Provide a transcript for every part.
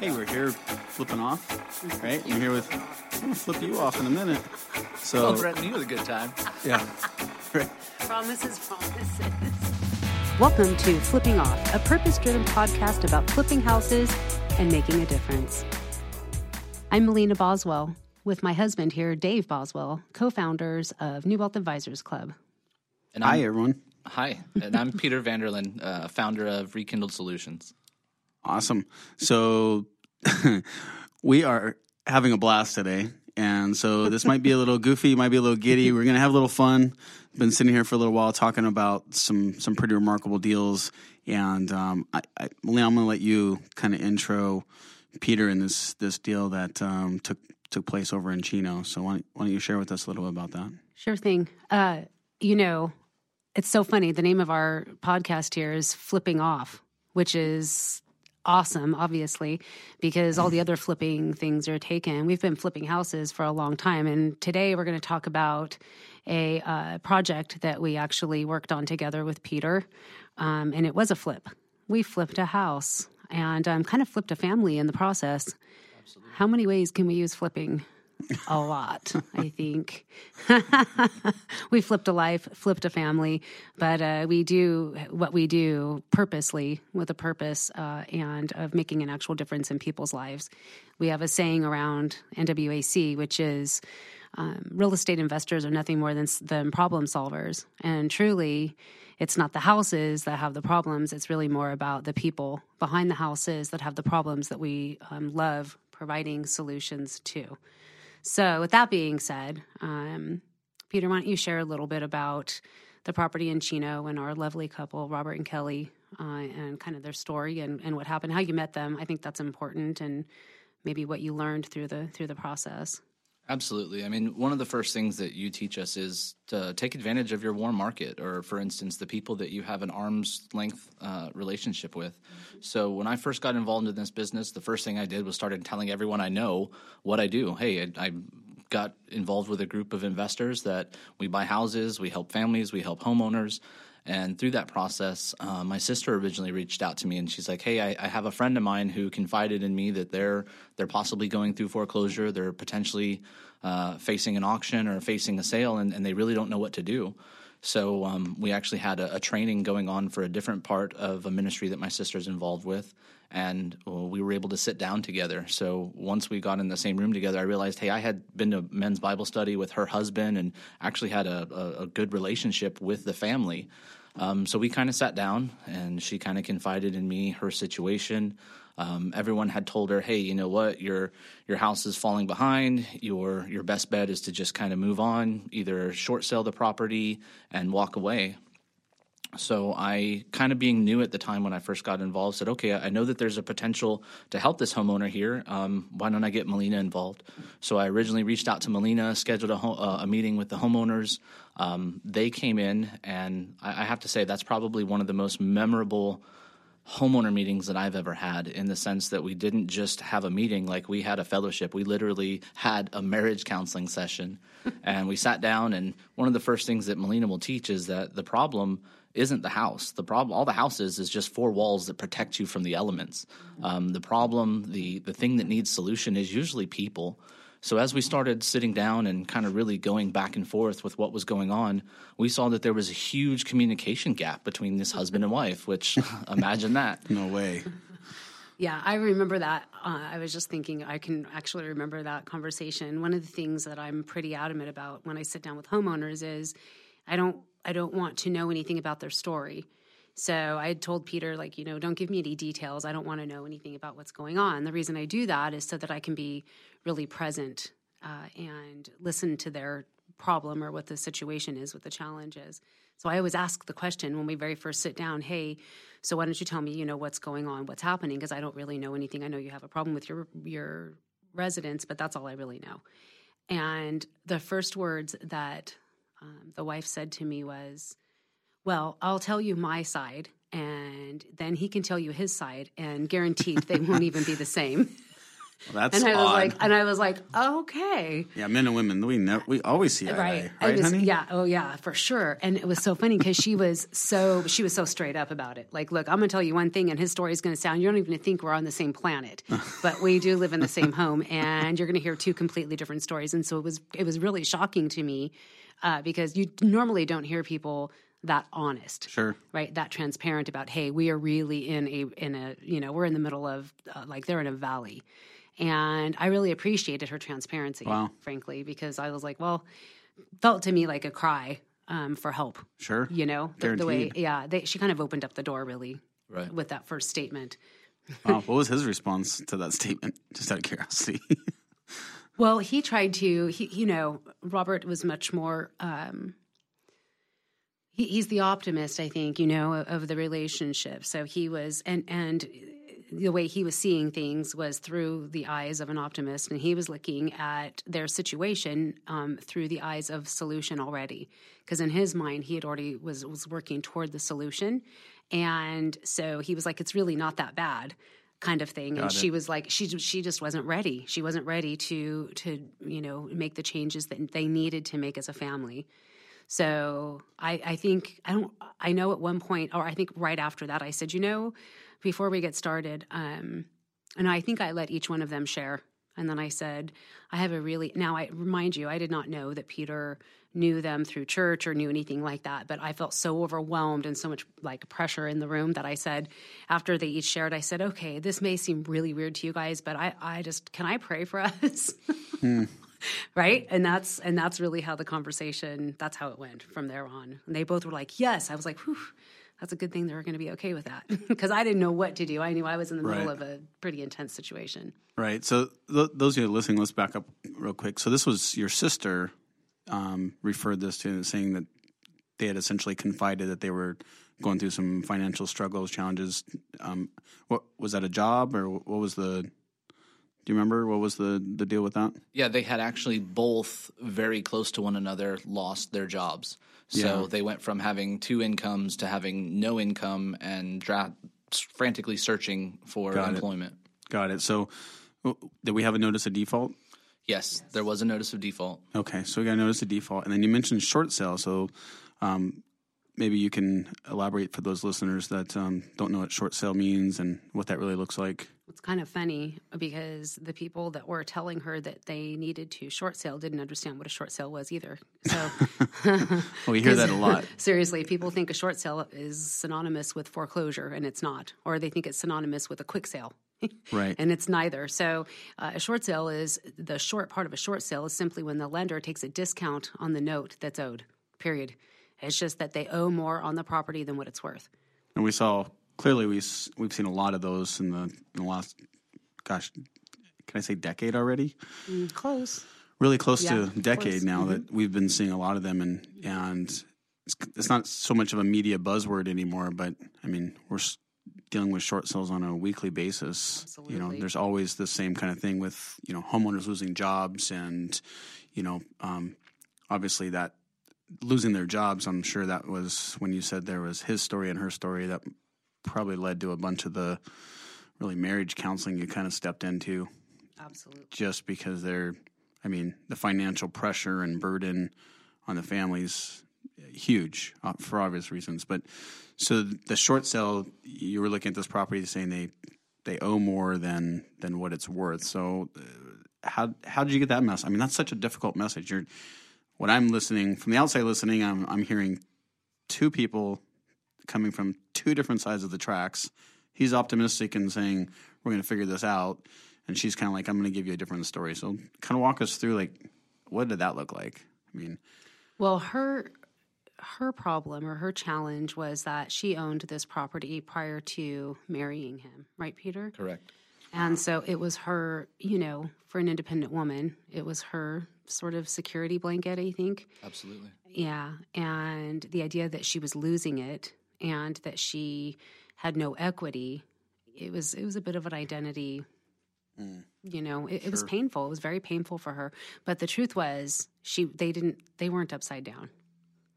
Hey, we're here flipping off, right? We're here with. I'm gonna flip you off in a minute. So Oh, Brett, you had a good time. yeah, right. Promises, promises. Welcome to Flipping Off, a purpose driven podcast about flipping houses and making a difference. I'm Melina Boswell with my husband here, Dave Boswell, co founders of New Wealth Advisors Club. And Hi, I'm, everyone. Hi, and I'm Peter Vanderlinde, uh, founder of Rekindled Solutions. Awesome. So we are having a blast today. And so this might be a little goofy, might be a little giddy. We're going to have a little fun. Been sitting here for a little while talking about some some pretty remarkable deals. And um, I, I, Melina, I'm going to let you kind of intro Peter in this this deal that um, took took place over in Chino. So why don't, why don't you share with us a little bit about that? Sure thing. Uh, you know, it's so funny. The name of our podcast here is Flipping Off, which is awesome, obviously, because all the other flipping things are taken. We've been flipping houses for a long time. And today we're going to talk about a uh, project that we actually worked on together with Peter. Um, and it was a flip. We flipped a house and um, kind of flipped a family in the process. Absolutely. How many ways can we use flipping? a lot, I think. we flipped a life, flipped a family, but uh, we do what we do purposely with a purpose uh, and of making an actual difference in people's lives. We have a saying around NWAC, which is um, real estate investors are nothing more than, than problem solvers. And truly, it's not the houses that have the problems, it's really more about the people behind the houses that have the problems that we um, love providing solutions to. So, with that being said, um, Peter, why don't you share a little bit about the property in Chino and our lovely couple, Robert and Kelly, uh, and kind of their story and, and what happened, how you met them. I think that's important, and maybe what you learned through the through the process. Absolutely. I mean, one of the first things that you teach us is to take advantage of your warm market, or for instance, the people that you have an arm's length uh, relationship with. So when I first got involved in this business, the first thing I did was started telling everyone I know what I do. Hey, I, I got involved with a group of investors that we buy houses, we help families, we help homeowners. And through that process, uh, my sister originally reached out to me, and she's like, "Hey, I, I, have a friend of mine who confided in me that they're they're possibly going through foreclosure. They're potentially uh, facing an auction or facing a sale, and, and, they really don't know what to do." So um, we actually had a, a, training going on for a different part of a ministry that my sister's involved with, and well, we were able to sit down together. So once we got in the same room together, I realized, hey, I had been to men's Bible study with her husband, and actually had a, a, a good relationship with the family. Um, so we kind of sat down, and she kind of confided in me her situation. Um, everyone had told her, "Hey, you know what? Your your house is falling behind. Your your best bet is to just kind of move on, either short sell the property and walk away." So I kind of being new at the time when I first got involved said, okay, I know that there's a potential to help this homeowner here. Um, why don't I get Melina involved? So I originally reached out to Melina, scheduled a, ho- uh, a meeting with the homeowners. Um, they came in, and I, I have to say that's probably one of the most memorable homeowner meetings that I've ever had in the sense that we didn't just have a meeting like we had a fellowship. We literally had a marriage counseling session and we sat down and one of the first things that Melina will teach is that the problem isn't the house. The problem, all the house is, is just four walls that protect you from the elements. Um, the problem, the the thing that needs solution is usually people. So as we started sitting down and kind of really going back and forth with what was going on, we saw that there was a huge communication gap between this husband and wife. Which imagine that. No way. Yeah, I remember that. Uh, I was just thinking, I can actually remember that conversation. One of the things that I'm pretty adamant about when I sit down with homeowners is I don't I don't want to know anything about their story. So I had told Peter, like, you know, don't give me any details. I don't want to know anything about what's going on. The reason I do that is so that I can be really present uh, and listen to their problem or what the situation is, what the challenge is. So I always ask the question when we very first sit down, hey, so why don't you tell me, you know, what's going on, what's happening? Because I don't really know anything. I know you have a problem with your your residents, but that's all I really know. And the first words that um, the wife said to me was, Well, I'll tell you my side, and then he can tell you his side, and guaranteed they won't even be the same. That's and I was odd. like, and I was like, okay, yeah, men and women, we never, we always see eye right, eye, right, was, honey? yeah, oh yeah, for sure. And it was so funny because she was so she was so straight up about it. Like, look, I'm gonna tell you one thing, and his story is gonna sound you don't even think we're on the same planet, but we do live in the same home, and you're gonna hear two completely different stories. And so it was it was really shocking to me uh, because you normally don't hear people that honest Sure. right that transparent about hey we are really in a in a you know we're in the middle of uh, like they're in a valley and i really appreciated her transparency Wow. frankly because i was like well felt to me like a cry um, for help Sure. you know the, the way yeah they, she kind of opened up the door really Right. with that first statement Wow, what was his response to that statement? Just out of curiosity. Well, he tried to. He, you know, Robert was much more. Um, he, he's the optimist, I think. You know, of, of the relationship. So he was, and and the way he was seeing things was through the eyes of an optimist, and he was looking at their situation um, through the eyes of solution already. Because in his mind, he had already was was working toward the solution, and so he was like, "It's really not that bad." kind of thing and it. she was like she she just wasn't ready she wasn't ready to to you know make the changes that they needed to make as a family so i i think i don't i know at one point or i think right after that i said you know before we get started um and i think i let each one of them share. And then i said i have a really now i remind you i did not know that peter knew them through church or knew anything like that but i felt so overwhelmed and so much like pressure in the room that i said after they each shared i said okay this may seem really weird to you guys but i i just can i pray for us right and that's and that's really how the conversation that's how it went from there on and they both were like yes i was like Whew, that's a good thing they're going to be okay with that because i didn't know what to do i knew i was in the middle of a pretty intense situation Right. So th- those of you listening, let's back up real quick. So this was your sister um, referred this to saying that they had essentially confided that they were going through some financial struggles, challenges. Um, what was that a job or what was the? Do you remember what was the the deal with that? Yeah, they had actually both very close to one another lost their jobs. So Yeah. they went from having two incomes to having no income and dra- frantically searching for Got it. employment. Got it. So did we have a notice of default? Yes, there was a notice of default. Okay, so we got a notice of default, and then you mentioned short sale. So um, maybe you can elaborate for those listeners that um, don't know what short sale means and what that really looks like. It's kind of funny because the people that were telling her that they needed to short sale didn't understand what a short sale was either. So we hear that a lot. seriously, people think a short sale is synonymous with foreclosure, and it's not, or they think it's synonymous with a quick sale. Right. and it's neither. So, uh, a short sale is the short part of a short sale is simply when the lender takes a discount on the note that's owed. Period. It's just that they owe more on the property than what it's worth. And we saw clearly we we've seen a lot of those in the in the last gosh, can I say decade already? Close. Really close Yeah, to decade course. now that we've been seeing a lot of them, and and it's, it's not so much of a media buzzword anymore. But I mean, we're dealing with short sales on a weekly basis. You know, there's always the same kind of thing with you know homeowners losing jobs, and you know, um, obviously that losing their jobs. I'm sure that was when you said there was his story and her story that probably led to a bunch of the really marriage counseling you kind of stepped into Absolutely. just because they're i mean the financial pressure and burden on the families huge uh, for obvious reasons but so the short sale you were looking at this property saying they they owe more than than what it's worth so uh, how how did you get that message? i mean that's such a difficult message you're what i'm listening from the outside listening i'm i'm hearing two people coming from two different sides of the tracks he's optimistic and saying we're going to figure this out and she's kind of like i'm going to give you a different story so kind of walk us through like what did that look like i mean Well, her her problem or her challenge was that she owned this property prior to marrying him, right, Peter? Correct. And so it was her, you know, for an independent woman, it was her sort of security blanket, I think. Absolutely. Yeah. And the idea that she was losing it and that she had no equity, it was it was a bit of an identity. Mm. You know, it, it was painful. It was very painful for her. But the truth was, she they didn't they weren't upside down.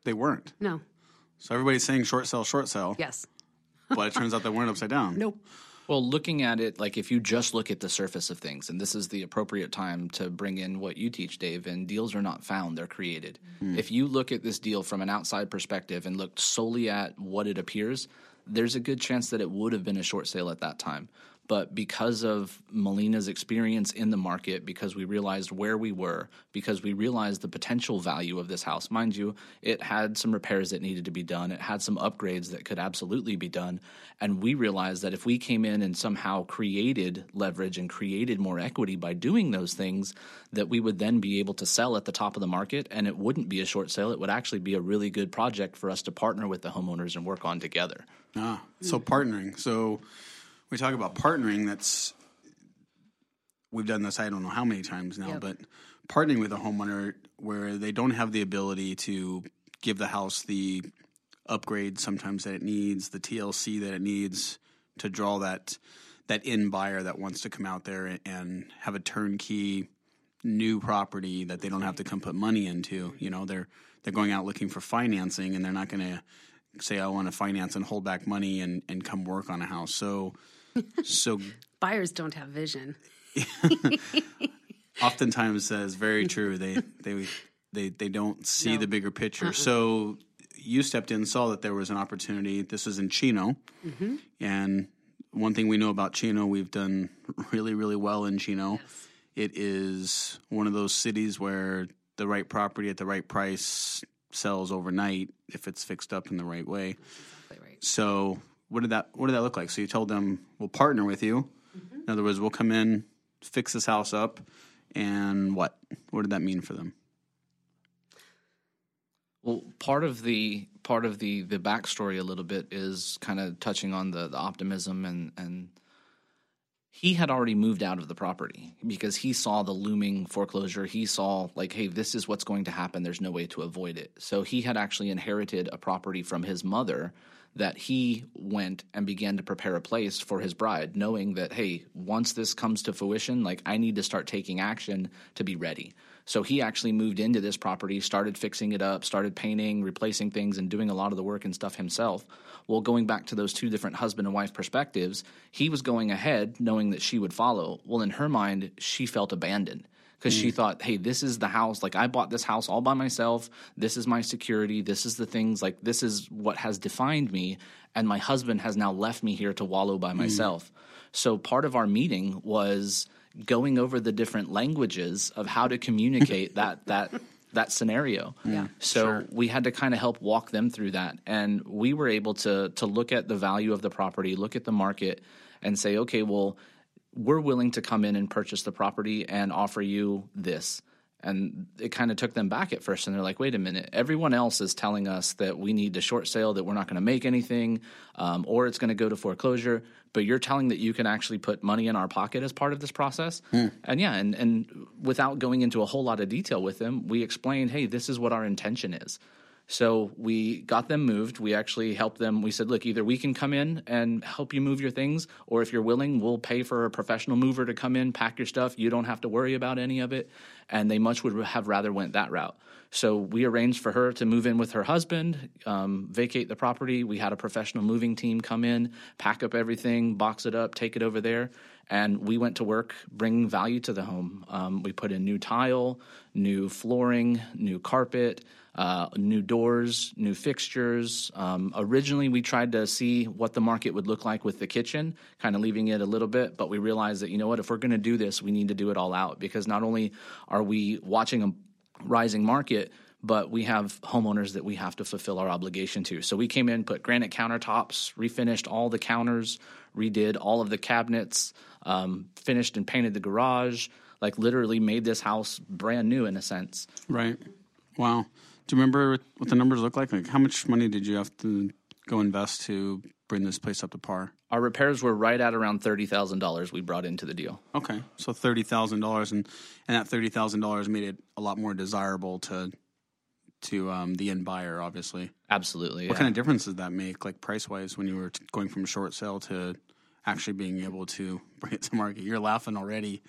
they weren't No. so everybody's saying short sell short sell Yes. but it turns out they weren't upside down Nope. Well, looking at it, like if you just look at the surface of things, and this is the appropriate time to bring in what you teach, Dave, and deals are not found, they're created. Hmm. If you look at this deal from an outside perspective and looked solely at what it appears, there's a good chance that it would have been a short sale at that time. But because of Melina's experience in the market, because we realized where we were, because we realized the potential value of this house, mind you, it had some repairs that needed to be done, it had some upgrades that could absolutely be done. And we realized that if we came in and somehow created leverage and created more equity by doing those things, that we would then be able to sell at the top of the market and it wouldn't be a short sale. It would actually be a really good project for us to partner with the homeowners and work on together. Ah, so partnering. So we talk about partnering. That's we've done this. I don't know how many times now, Yep. but partnering with a homeowner where they don't have the ability to give the house the upgrade sometimes that it needs, the TLC that it needs to draw that that in buyer that wants to come out there and, and have a turnkey new property that they don't have to come put money into. You know, they're they're going out looking for financing and they're not going to say I want to finance and hold back money and and come work on a house. So so Buyers don't have vision. oftentimes that is very true. They they they they don't see the bigger picture. Uh-uh. So you stepped in, saw that there was an opportunity. This is in Chino, mm-hmm. and one thing we know about Chino, we've done really really well in Chino. It is one of those cities where the right property at the right price sells overnight if it's fixed up in the right way. Exactly right. So what did that what did that look like? So you told them we'll partner with you. Mm-hmm. In other words, we'll come in, fix this house up, and what? What did that mean for them? Well, part of the part of the the backstory a little bit is kind of touching on the the optimism and and he had already moved out of the property because he saw the looming foreclosure. He saw like, hey, this is what's going to happen. There's no way to avoid it. So he had actually inherited a property from his mother that he went and began to prepare a place for his bride, knowing that, hey, once this comes to fruition, like I need to start taking action to be ready. So he actually moved into this property, started fixing it up, started painting, replacing things, and doing a lot of the work and stuff himself. Well, going back to those two different husband and wife perspectives, he was going ahead knowing that she would follow. Well, in her mind, she felt abandoned because she mm. thought, hey, this is the house. Like, I bought this house all by myself. This is my security. This is the things, like, this is what has defined me. And my husband has now left me here to wallow by mm. myself. So, part of our meeting was going over the different languages of how to communicate that, that, that scenario. Mm. Yeah. So we had to kind of help walk them through that, and we were able to to look at the value of the property, look at the market, and say, okay, well, we're willing to come in and purchase the property and offer you this. And it kind of took them back at first, and they're like, "Wait a minute! Everyone else is telling us that we need to short sale, that we're not going to make anything, um, or it's going to go to foreclosure. But you're telling that you can actually put money in our pocket as part of this process." And yeah, and and without going into a whole lot of detail with them, we explained, "Hey, this is what our intention is." So we got them moved. We actually helped them. We said, look, either we can come in and help you move your things, or if you're willing, we'll pay for a professional mover to come in, pack your stuff. You don't have to worry about any of it. And they much would have rather went that route. So we arranged for her to move in with her husband, um, vacate the property. We had a professional moving team come in, pack up everything, box it up, take it over there. And we went to work bringing value to the home. Um, we put in new tile, new flooring, new carpet, uh, new doors, new fixtures. Um, originally, we tried to see what the market would look like with the kitchen, kind of leaving it a little bit, but we realized that, you know what, if we're going to do this, we need to do it all out because not only are we watching a rising market, but we have homeowners that we have to fulfill our obligation to. So we came in, put granite countertops, refinished all the counters, redid all of the cabinets, um, finished and painted the garage, like literally made this house brand new in a sense. Right. Wow. Do you remember what the numbers look like? Like how much money did you have to go invest to bring this place up to par? Our repairs were right at around thirty thousand dollars we brought into the deal. Okay, so thirty thousand dollars, and and that thirty thousand dollars made it a lot more desirable to to um, the end buyer. Obviously, Absolutely. what yeah. kind of difference does that make, like price wise, when you were t- going from short sale to actually being able to bring it to market? You're laughing already.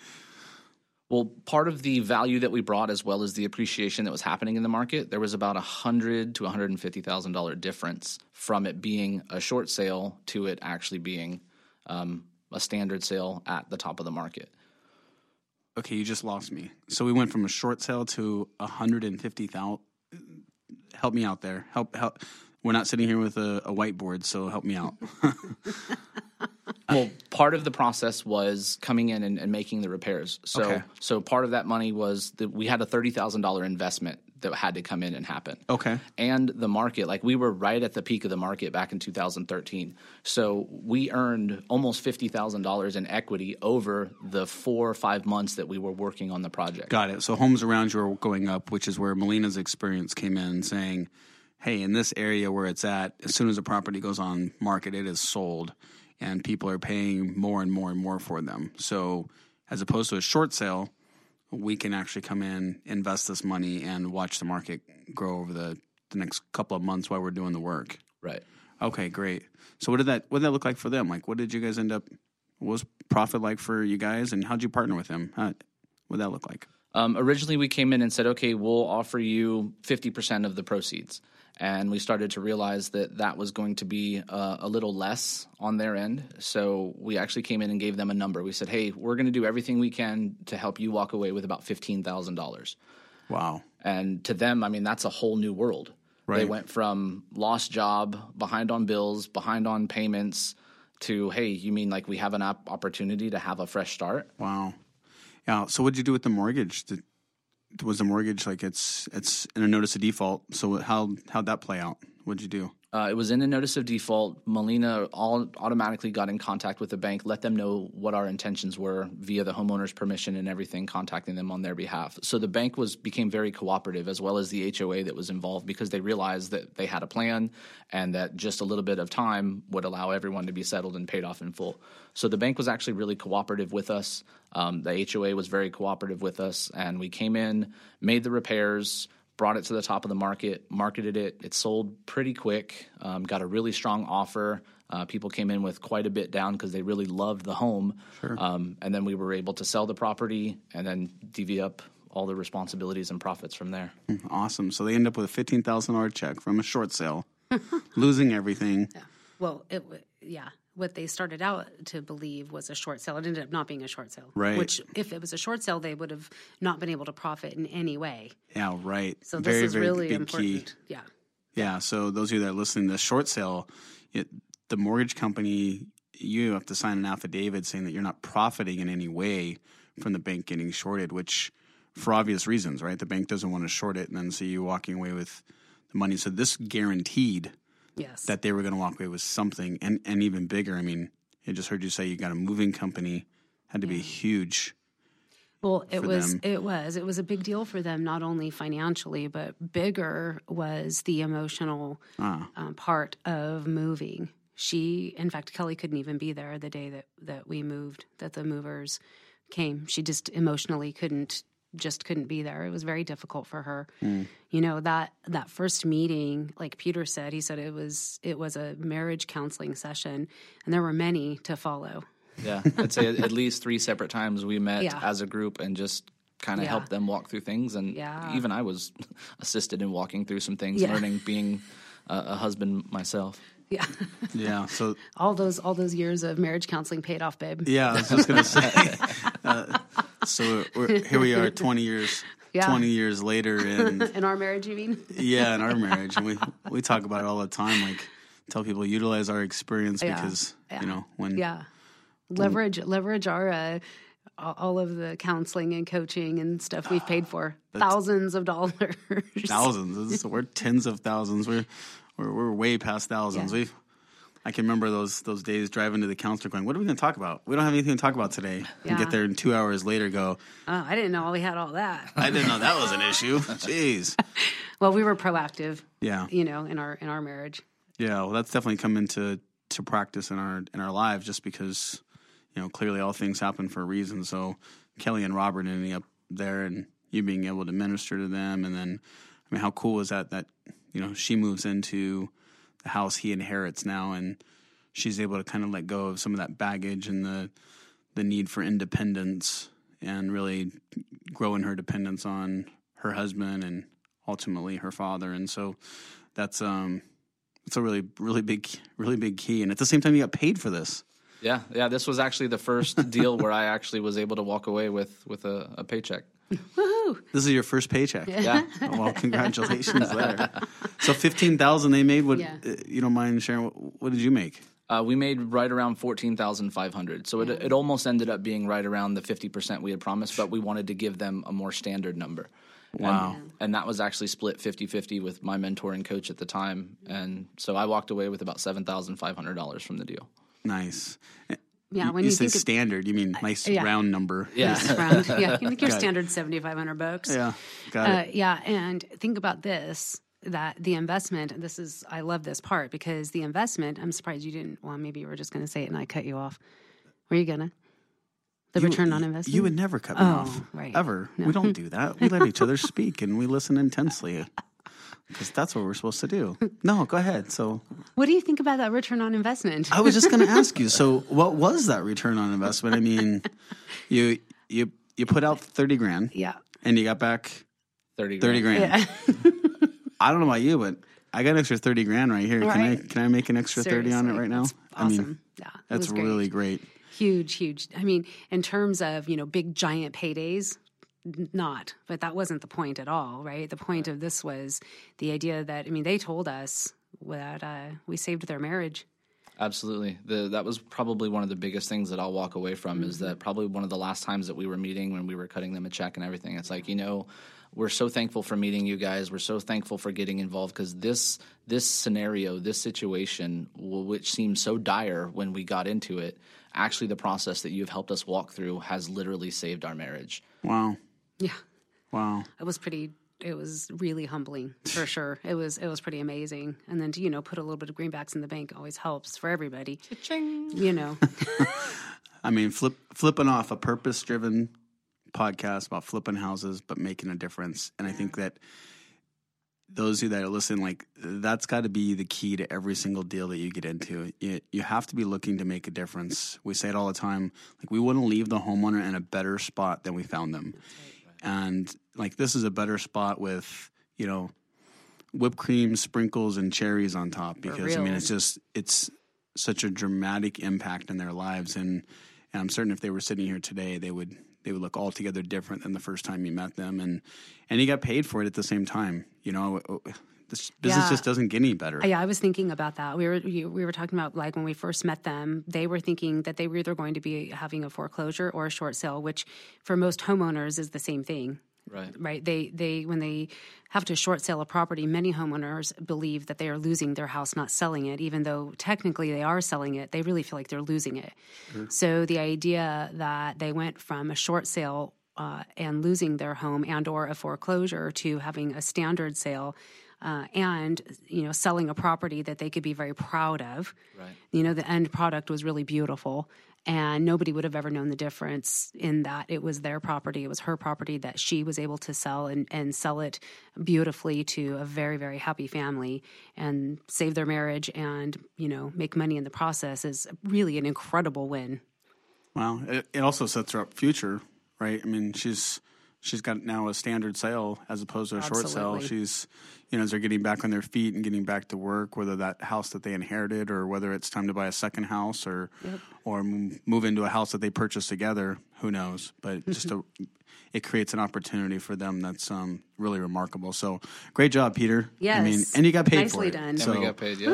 Well, part of the value that we brought, as well as the appreciation that was happening in the market, there was about a hundred to one hundred and fifty thousand dollar difference from it being a short sale to it actually being um, a standard sale at the top of the market. Okay, you just lost me. So we went from a short sale to a hundred and fifty thousand. Help me out there. Help help. We're not sitting here with a, a whiteboard, so help me out. Well, part of the process was coming in and, and making the repairs. So, Okay. so part of that money was that we had a thirty thousand dollar investment that had to come in and happen. Okay. And the market, like we were right at the peak of the market back in 2013. So we earned almost fifty thousand dollars in equity over the four or five months that we were working on the project. Got it. So homes around you are going up, which is where Melina's experience came in, saying, "Hey, in this area where it's at, as soon as a property goes on market, it is sold, and people are paying more and more and more for them. So, as opposed to a short sale, we can actually come in, invest this money, and watch the market grow over the the next couple of months while we're doing the work." Right. Okay, great. So what did that what did that look like for them? Like what did you guys end up what was profit like for you guys and how'd you partner with them? How, what did that look like? Um, originally, we came in and said, okay, we'll offer you 50% of the proceeds. And we started to realize that that was going to be uh, a little less on their end. So we actually came in and gave them a number. We said, hey, we're going to do everything we can to help you walk away with about $15,000. Wow. And to them, I mean, that's a whole new world. They went from lost job, behind on bills, behind on payments, to, hey, you mean like we have an op- opportunity to have a fresh start? Wow. Yeah. So what'd you do with the mortgage? Did, was the mortgage like it's it's in a notice of default? So how how'd that play out? What'd you do? Uh, it was in a notice of default. Melina all automatically got in contact with the bank, let them know what our intentions were via the homeowner's permission and everything, contacting them on their behalf. So the bank was became very cooperative, as well as the HOA that was involved, because they realized that they had a plan and that just a little bit of time would allow everyone to be settled and paid off in full. So the bank was actually really cooperative with us. Um, the HOA was very cooperative with us, and we came in, made the repairs brought it to the top of the market, marketed it. It sold pretty quick, um, got a really strong offer. Uh, people came in with quite a bit down because they really loved the home. Um, and then we were able to sell the property and then divvy up all the responsibilities and profits from there. Awesome. So they end up with a fifteen thousand dollar check from a short sale, losing everything. Yeah. Well, it wa- yeah. What they started out to believe was a short sale. It ended up not being a short sale. Right. Which, if it was a short sale, they would have not been able to profit in any way. Yeah, right. So this very, is very really important. key. Yeah. Yeah. So those of you that are listening, the short sale, it, the mortgage company, you have to sign an affidavit saying that you're not profiting in any way from the bank getting shorted, which for obvious reasons, right? The bank doesn't want to short it and then see you walking away with the money. So this guaranteed Yes. that they were going to walk away with something and, and even bigger. I mean, I just heard you say you got a moving company, had to be huge. Well, it was them. it was it was a big deal for them, not only financially, but bigger was the emotional Ah. um, part of moving. She, in fact, Kelly couldn't even be there the day that that we moved, that the movers came. She just emotionally couldn't just couldn't be there. It was very difficult for her. You know that that first meeting, like Peter said, he said it was it was a marriage counseling session, and there were many to follow. Yeah, I'd say at least three separate times we met Yeah. as a group and just kind of Yeah. helped them walk through things. And Yeah. even I was assisted in walking through some things, Yeah. learning being a, a husband myself. Yeah, Yeah. So all those all those years of marriage counseling paid off, babe. Yeah, I was just gonna say. Uh, so we're, here we are, twenty years, Yeah. twenty years later, and In our marriage, you mean? yeah, in our marriage, and we we talk about it all the time. Like, tell people utilize our experience Yeah. because Yeah. you know when Yeah, leverage leverage our uh, all of the counseling and coaching and stuff we've paid for thousands of dollars. thousands, we're tens of thousands. We're we're, we're way past thousands. Yeah. We. I can remember those those days driving to the counselor, going, "What are we going to talk about? We don't have anything to talk about today." And get there, and two hours later, go, Oh, I didn't know we had all that. "I didn't know that was an issue." Jeez. Well, we were proactive, Yeah. you know, in our in our marriage. Yeah, well, that's definitely come into to practice in our in our lives, just because you know clearly all things happen for a reason. So Kelly and Robert ending up there, and you being able to minister to them, and then I mean, how cool is that? That you know she moves into house he inherits now, and she's able to kind of let go of some of that baggage and the the need for independence, and really grow in her dependence on her husband and ultimately her father. And so that's um it's a really really big really big key and at the same time you got paid for this Yeah, yeah. This was actually the first deal where I actually was able to walk away with with a, a paycheck. Woohoo! This is your first paycheck. Yeah. Oh, well, congratulations there. So fifteen thousand they made. What Yeah. uh, you don't mind sharing? What, what did you make? Uh, we made right around fourteen thousand five hundred. So it it almost ended up being right around the fifty percent we had promised, but we wanted to give them a more standard number. Wow. And, and that was actually split 50-50 with my mentor and coach at the time. And so I walked away with about seven thousand five hundred dollars from the deal. Nice. Yeah, when you you say think standard, you mean nice yeah. round number. Yeah. Round, yeah, you think your Got standard seventy five hundred bucks. Yeah. Got Uh, it. yeah, and think about this that the investment, this is, I love this part because the investment, I'm surprised you didn't, well, maybe you were just going to say it and I cut you off. Were you going to? The You- return on investment? You would never cut me Oh, off. right. Ever. We don't do that. We let each other speak and we listen intensely. Because that's what we're supposed to do. No, go ahead. So What do you think about that return on investment? I was just going to ask you. So, what was that return on investment? I mean, you you you put out thirty grand, yeah. and you got back Thirty. thirty grand. Yeah. I don't know about you, but I got an extra thirty grand right here. Can I can I make an extra thirty on it right now? that's I mean, yeah. that's great. really great. huge, huge. I mean, in terms of, you know, big giant paydays, n- not, but that wasn't the point at all, right? The point of this was the idea that, I mean, they told us that uh, we saved their marriage. Absolutely. The, that was probably one of the biggest things that I'll walk away from is that probably one of the last times that we were meeting when we were cutting them a check and everything. It's like, you know, we're so thankful for meeting you guys. We're so thankful for getting involved because this this scenario, this situation, which seemed so dire when we got into it, actually the process that you've helped us walk through has literally saved our marriage. Wow, Yeah. wow. It was pretty it was really humbling for sure. It was it was pretty amazing. And then to, you know, put a little bit of greenbacks in the bank always helps for everybody. You know. I mean, flip flipping off a purpose driven podcast about flipping houses, but making a difference. And I think that those of you that are listening, like that's got to be the key to every single deal that you get into. You, you have to be looking to make a difference. We say it all the time. Like we want to leave the homeowner in a better spot than we found them. And like this is a better spot with you know whipped cream, sprinkles, and cherries on top because I mean it's just it's such a dramatic impact in their lives. And and I'm certain if they were sitting here today they would they would look altogether different than the first time you met them and and you got paid for it at the same time you know oh, oh, this business Yeah. just doesn't get any better Yeah, I was thinking about that. We were we were talking about like when we first met them, they were thinking that they were either going to be having a foreclosure or a short sale, which for most homeowners is the same thing. Right. Right. They they when they have to short sale a property, many homeowners believe that they are losing their house, not selling it, even though technically they are selling it. They really feel like they're losing it. So the idea that they went from a short sale uh, and losing their home and or a foreclosure to having a standard sale uh, and you know selling a property that they could be very proud of Right. you know the end product was really beautiful and nobody would have ever known the difference in that it was their property it was her property that she was able to sell and, and sell it beautifully to a very very happy family and save their marriage and you know make money in the process is really an incredible win Well, it, it also sets her up future, right? I mean, she's she's got now a standard sale as opposed to a short sale. She's you know, as they're getting back on their feet and getting back to work, whether that house that they inherited or whether it's time to buy a second house or or move into a house that they purchased together, who knows? But just a it creates an opportunity for them that's um, really remarkable. So great job, Peter. I mean, Yes. and you got paid for Nicely it. done. And So we got paid, yeah.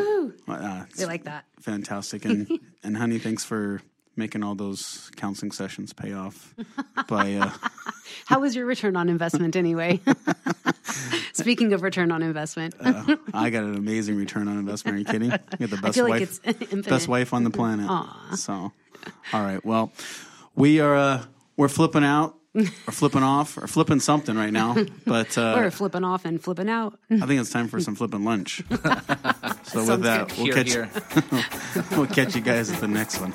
uh, it's they like that fantastic and and honey thanks for making all those counseling sessions pay off by uh how was your return on investment anyway? Speaking of return on investment. Uh, i got an amazing return on investment. Are you kidding? I got the i best feel like wife. it's best wife on the planet. So all right. Well we are uh we're flipping out. Or flipping off. Or flipping something right now but uh we're flipping off and flipping out. I think it's time for some flipping lunch. So with that good. we'll Here, catch here. we'll catch you guys at the next one